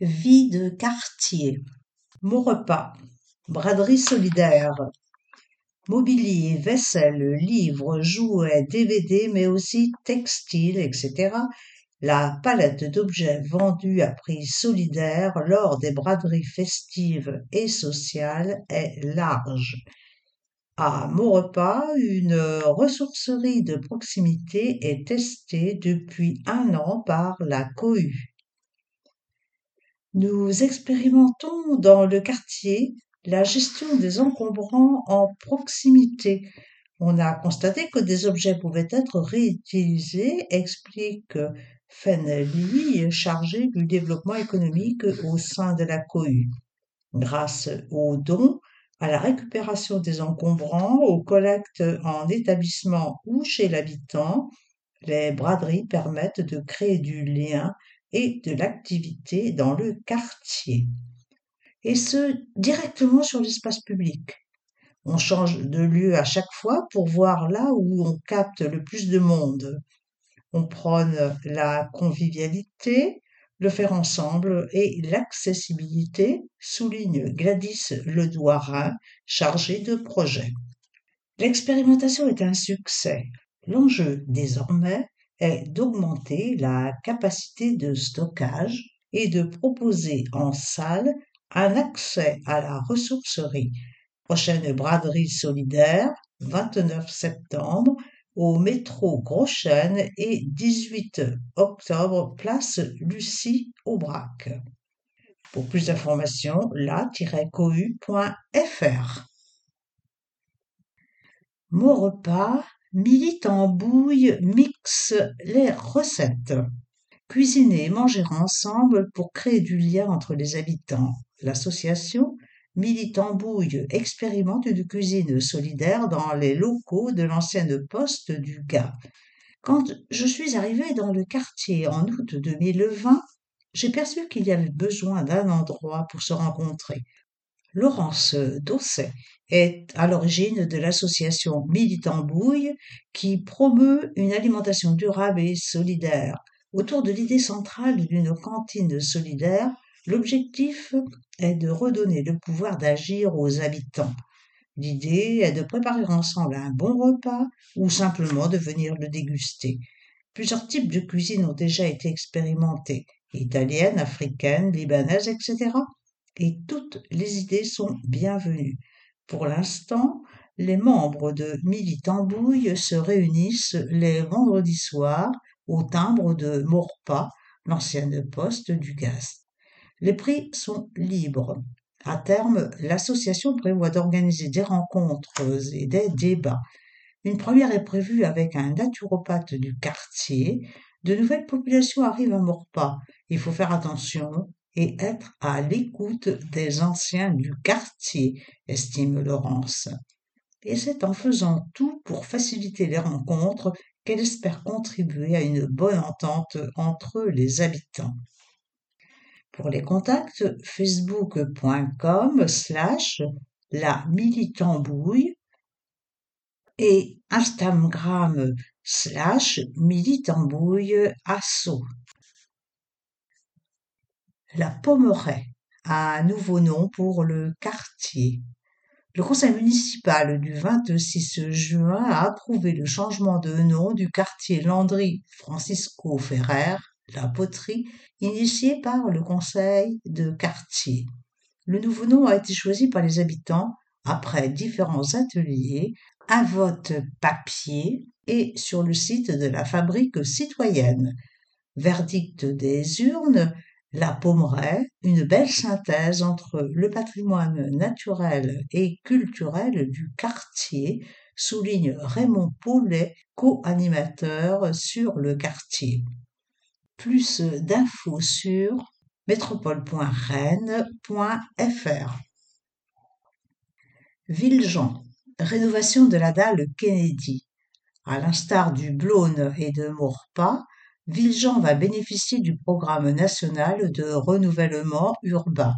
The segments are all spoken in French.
Vie de quartier. Mon repas. Braderie solidaire. Mobilier, vaisselle, livres, jouets, DVD, mais aussi textiles, etc. La palette d'objets vendus à prix solidaire lors des braderies festives et sociales est large. À Maurepas, une ressourcerie de proximité est testée depuis un an par la cohue. Nous expérimentons dans le quartier la gestion des encombrants en proximité. On a constaté que des objets pouvaient être réutilisés, explique Fenelli, chargé du développement économique au sein de la cohue. Grâce aux dons, à la récupération des encombrants, aux collectes en établissement ou chez l'habitant, les braderies permettent de créer du lien et de l'activité dans le quartier. Et ce, directement sur l'espace public. On change de lieu à chaque fois pour voir là où on capte le plus de monde. On prône la convivialité, le faire ensemble et l'accessibilité, souligne Gladys Ledouarin, chargée de projet. L'expérimentation est un succès. L'enjeu désormais est d'augmenter la capacité de stockage et de proposer en salle un accès à la ressourcerie. Prochaine braderie solidaire, 29 septembre, au métro Groschen et 18 octobre, place Lucie Aubrac. Pour plus d'informations, la-cohu.fr. Mon repas Militambouille mixe les recettes. Cuisiner et manger ensemble pour créer du lien entre les habitants. L'association Militambouille expérimente une cuisine solidaire dans les locaux de l'ancienne poste du Gars. Quand je suis arrivée dans le quartier en août 2020, j'ai perçu qu'il y avait besoin d'un endroit pour se rencontrer. Laurence Dosset est à l'origine de l'association Militambouille qui promeut une alimentation durable et solidaire. Autour de l'idée centrale d'une cantine solidaire, l'objectif est de redonner le pouvoir d'agir aux habitants. L'idée est de préparer ensemble un bon repas ou simplement de venir le déguster. Plusieurs types de cuisine ont déjà été expérimentés italienne, africaine, libanaise, etc. Et toutes les idées sont bienvenues. Pour l'instant, les membres de Militambouille se réunissent les vendredis soirs au timbre de Maurepas, l'ancienne poste du gaz. Les prix sont libres. À terme, l'association prévoit d'organiser des rencontres et des débats. Une première est prévue avec un naturopathe du quartier. De nouvelles populations arrivent à Maurepas. Il faut faire attention et être à l'écoute des anciens du quartier, estime Laurence. Et c'est en faisant tout pour faciliter les rencontres qu'elle espère contribuer à une bonne entente entre les habitants. Pour les contacts, facebook.com slash la militambouille et Instagram slash militambouille asso. La Pommeraie, un nouveau nom pour le quartier. Le conseil municipal du 26 juin a approuvé le changement de nom du quartier Landry Francisco Ferrer, la poterie, initié par le conseil de quartier. Le nouveau nom a été choisi par les habitants après différents ateliers, un vote papier et sur le site de la fabrique citoyenne. Verdict des urnes, la Pommeraie, une belle synthèse entre le patrimoine naturel et culturel du quartier, souligne Raymond Paulet, co-animateur sur le quartier. Plus d'infos sur métropole.rennes.fr. Villejean, rénovation de la dalle Kennedy. À l'instar du Blône et de Maurepas, Villejean va bénéficier du programme national de renouvellement urbain.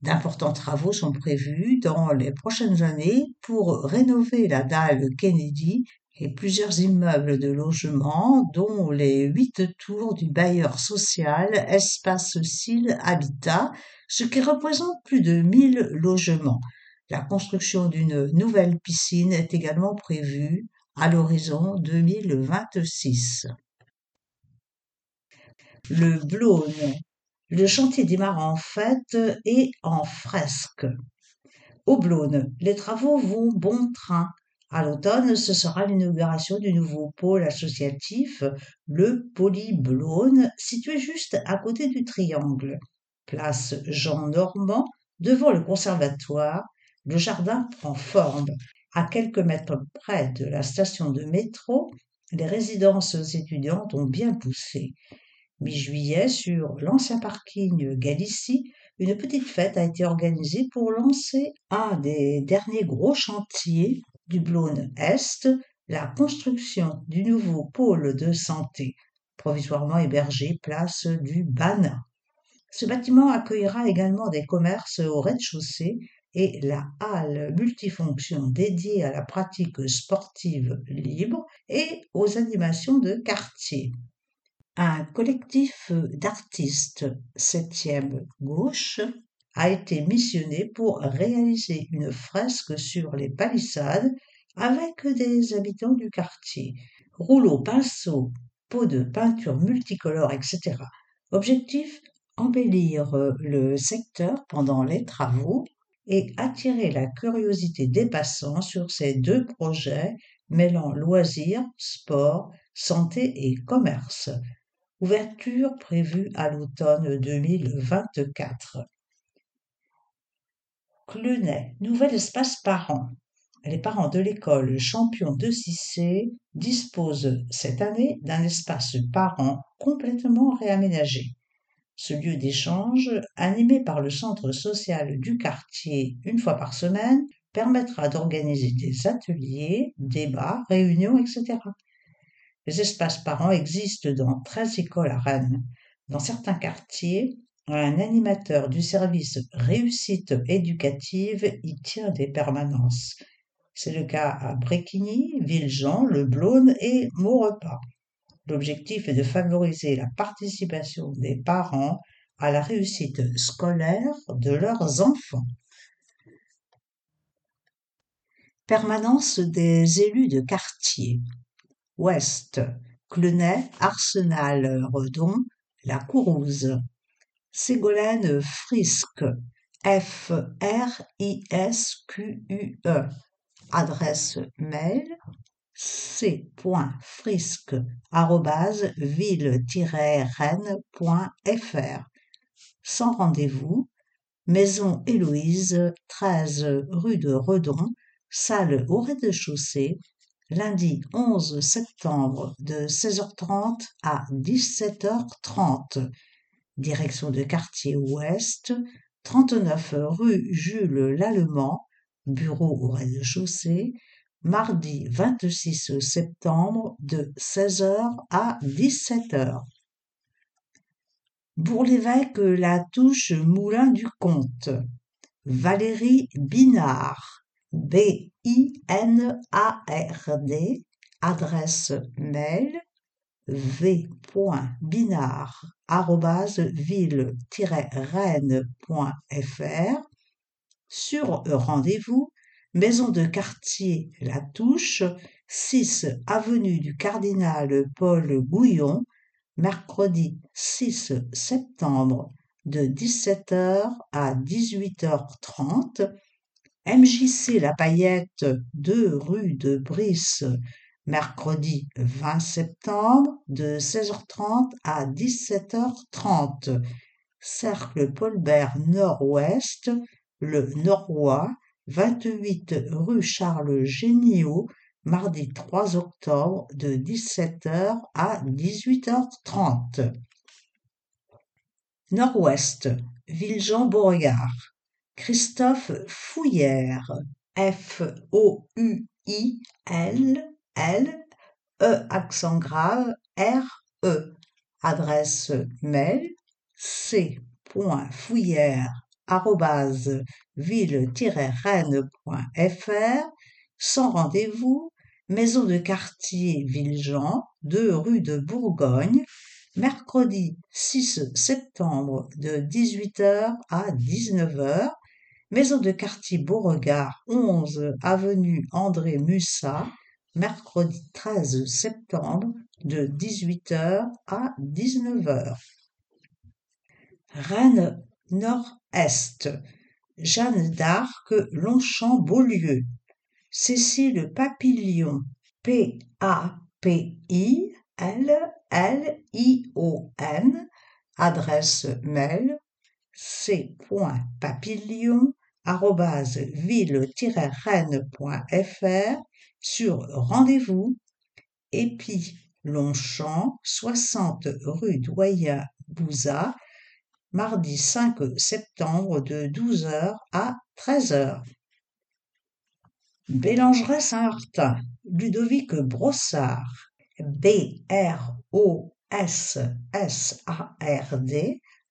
D'importants travaux sont prévus dans les prochaines années pour rénover la dalle Kennedy et plusieurs immeubles de logement, dont les huit tours du bailleur social Espace Cil Habitat, ce qui représente plus de 1000 logements. La construction d'une nouvelle piscine est également prévue à l'horizon 2026. Le Blône. Le chantier démarre en fête et en fresque. Au Blône, les travaux vont bon train. À l'automne, ce sera l'inauguration du nouveau pôle associatif, le Polyblône, situé juste à côté du Triangle. Place Jean Normand, devant le conservatoire, le jardin prend forme. À quelques mètres près de la station de métro, les résidences étudiantes ont bien poussé. Mi-juillet, sur l'ancien parking Galicie, une petite fête a été organisée pour lancer un des derniers gros chantiers du Blône Est, la construction du nouveau pôle de santé, provisoirement hébergé place du Banat. Ce bâtiment accueillera également des commerces au rez-de-chaussée et la halle multifonction dédiée à la pratique sportive libre et aux animations de quartier. Un collectif d'artistes septième gauche a été missionné pour réaliser une fresque sur les palissades avec des habitants du quartier. Rouleaux, pinceaux, pots de peinture multicolores, etc. Objectif embellir le secteur pendant les travaux et attirer la curiosité des passants sur ces deux projets mêlant loisirs, sport, santé et commerce. Ouverture prévue à l'automne 2024. Clunet, nouvel espace parent. Les parents de l'école champion de 6C disposent cette année d'un espace parent complètement réaménagé. Ce lieu d'échange, animé par le centre social du quartier une fois par semaine, permettra d'organiser des ateliers, débats, réunions, etc. Les espaces parents existent dans 13 écoles à Rennes. Dans certains quartiers, un animateur du service réussite éducative y tient des permanences. C'est le cas à Bréquigny, Villejean, Le Blône et Maurepas. L'objectif est de favoriser la participation des parents à la réussite scolaire de leurs enfants. Permanence des élus de quartier. Ouest, Arsenal, Redon, La Courouse. Ségolène Frisque, F-R-I-S-Q-U-E. Adresse mail c.frisque.ville-rennes.fr. Sans rendez-vous, Maison Héloïse, 13 rue de Redon, salle au rez-de-chaussée, lundi 11 septembre de 16h30 à 17h30. Direction de quartier ouest, 39 rue Jules Lallemand, bureau au rez-de-chaussée, mardi 26 septembre de 16h à 17h. Bourg-l'Évêque La Touche Moulin du Comte. Valérie Binard. B-I-N-A-R-D, adresse mail v.binard.ville-rennes.fr sur rendez-vous maison de quartier La Touche 6 avenue du Cardinal Paul Gouillon mercredi 6 septembre de 17h à 18h30 MJC La Paillette 2 rue de Brice, mercredi 20 septembre de 16h30 à 17h30. Cercle Paulbert Nord-Ouest, le Norois, 28 rue Charles Géniaud, mardi 3 octobre de 17h à 18h30. Nord-Ouest, Villejean-Beauregard. Christophe Fouillère, F-O-U-I-L, L, E accent grave, R-E. Adresse mail c.fouillère ville-rennes.fr sans rendez-vous Maison de quartier Villejean, 2 rue de Bourgogne, mercredi 6 septembre de 18h à 19h, Maison de quartier Beauregard, 11 avenue André Mussat, mercredi 13 septembre de 18h à 19h. Rennes Nord-Est, Jeanne d'Arc, Longchamp-Beaulieu, Cécile Papillon, P-A-P-I-L-L-I-O-N, adresse mail c.papillon ville-rennes.fr sur rendez-vous Épi Longchamp 60 rue Doyen Bouza mardi 5 septembre de 12h à 13h. Bélangeray Saint-Martin, Ludovic Brossard, B-R-O-S-S-A-R-D,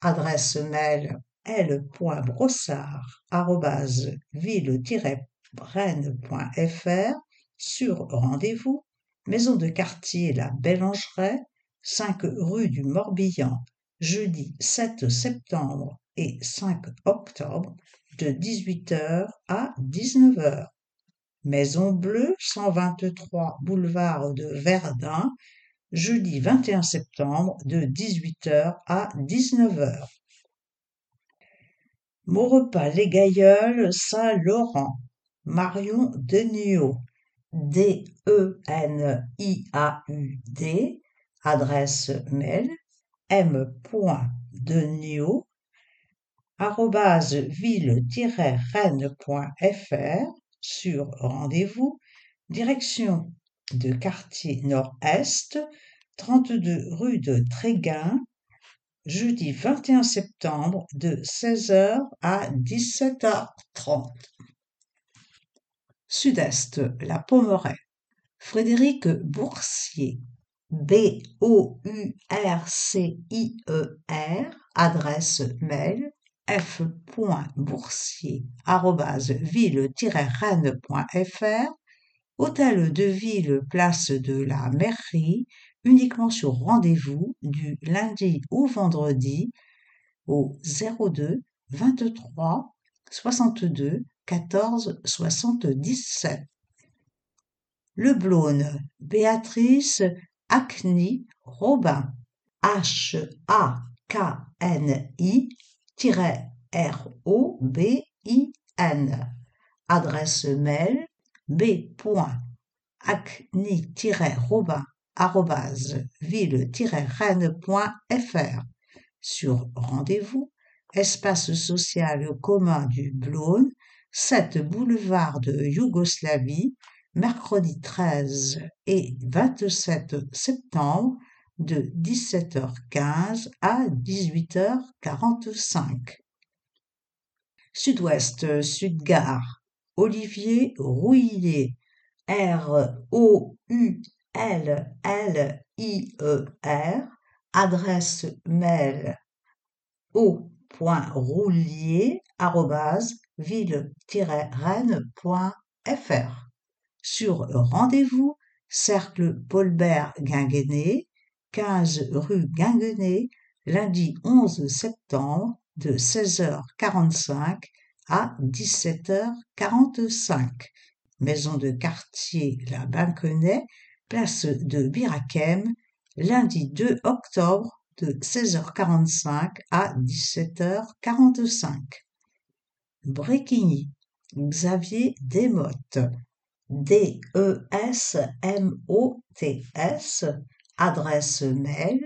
adresse mail l.brossard-ville-rennes.fr sur rendez-vous, maison de quartier La Bélangeray, 5 rue du Morbihan, jeudi 7 septembre et 5 octobre de 18h à 19h. Maison Bleue, 123 boulevard de Verdun, jeudi 21 septembre de 18h à 19h. Maurepas Les Gailleuls, Saint-Laurent, Marion Deniaud, D-E-N-I-A-U-D, adresse mail m.deniaud, ville-rennes.fr sur rendez-vous, direction de quartier nord-est, 32 rue de Tréguin, jeudi 21 septembre de 16h à 17h30. Sud-Est, la Pommeraye. Frédéric Boursier, B-O-U-R-C-I-E-R, adresse mail f.boursier-ville-rennes.fr, hôtel de ville place de la mairie, uniquement sur rendez-vous du lundi au vendredi au 02 23 62 14 77. Le Blône, Béatrice Acni Robin, H-A-K-N-I R-O-B-I-N. Adresse mail b.acni-robin ville-rennes.fr sur rendez-vous espace social commun du Blône 7 boulevard de Yougoslavie mercredi 13 et 27 septembre de 17h15 à 18h45. Sud-Ouest, Sud-Gare, Olivier Rouillet, R-O-U-L-L-I-E-R, adresse mail au.roulier, ville-rennes.fr. Sur rendez-vous, Cercle Paulbert Guinguené, 15 rue Guinguené, lundi 11 septembre de 16h45 à 17h45. Maison de quartier La Banquenet, place de Birakem, lundi 2 octobre de 16h45 à 17h45. Bréquigny, Xavier Desmottes, D-E-S-M-O-T-S, adresse mail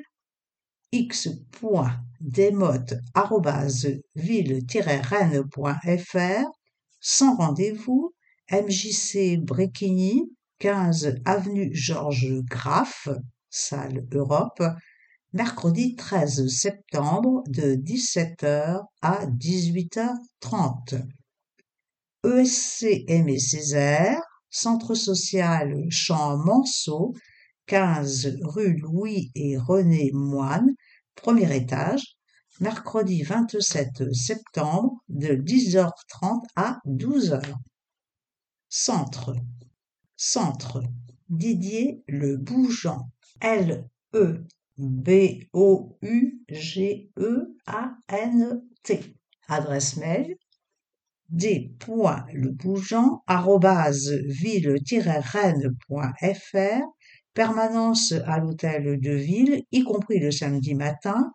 x.demotte-ville-rennes.fr sans rendez-vous MJC Bréquigny 15 avenue Georges Graff salle Europe mercredi 13 septembre de 17h à 18h30 ESC Aimé Césaire Centre social Champ Manceau 15 rue Louis et René Moine, premier étage, mercredi 27 septembre de 10h30 à 12h. Centre. Centre. Didier Le Bougeant. L-E B-O-U-G-E-A-N-T. Adresse mail d.lebougeant.ville-rennes.fr Permanence à l'hôtel de ville, y compris le samedi matin,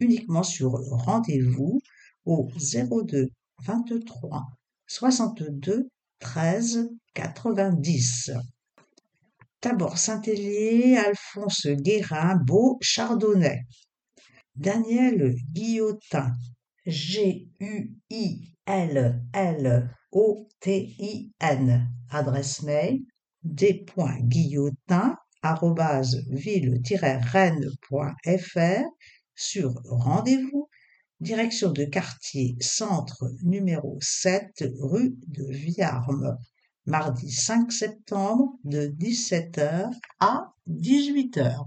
uniquement sur rendez-vous au 02 23 62 13 90. Tabor Saint-Hélier, Alphonse Guérin, Beau Chardonnay. Daniel Guillotin, G-U-I-L-L-O-T-I-N. Adresse mail d.guillotin.ville-rennes.fr sur rendez-vous direction de quartier centre numéro 7 rue de Viarme mardi 5 septembre de 17h à 18h.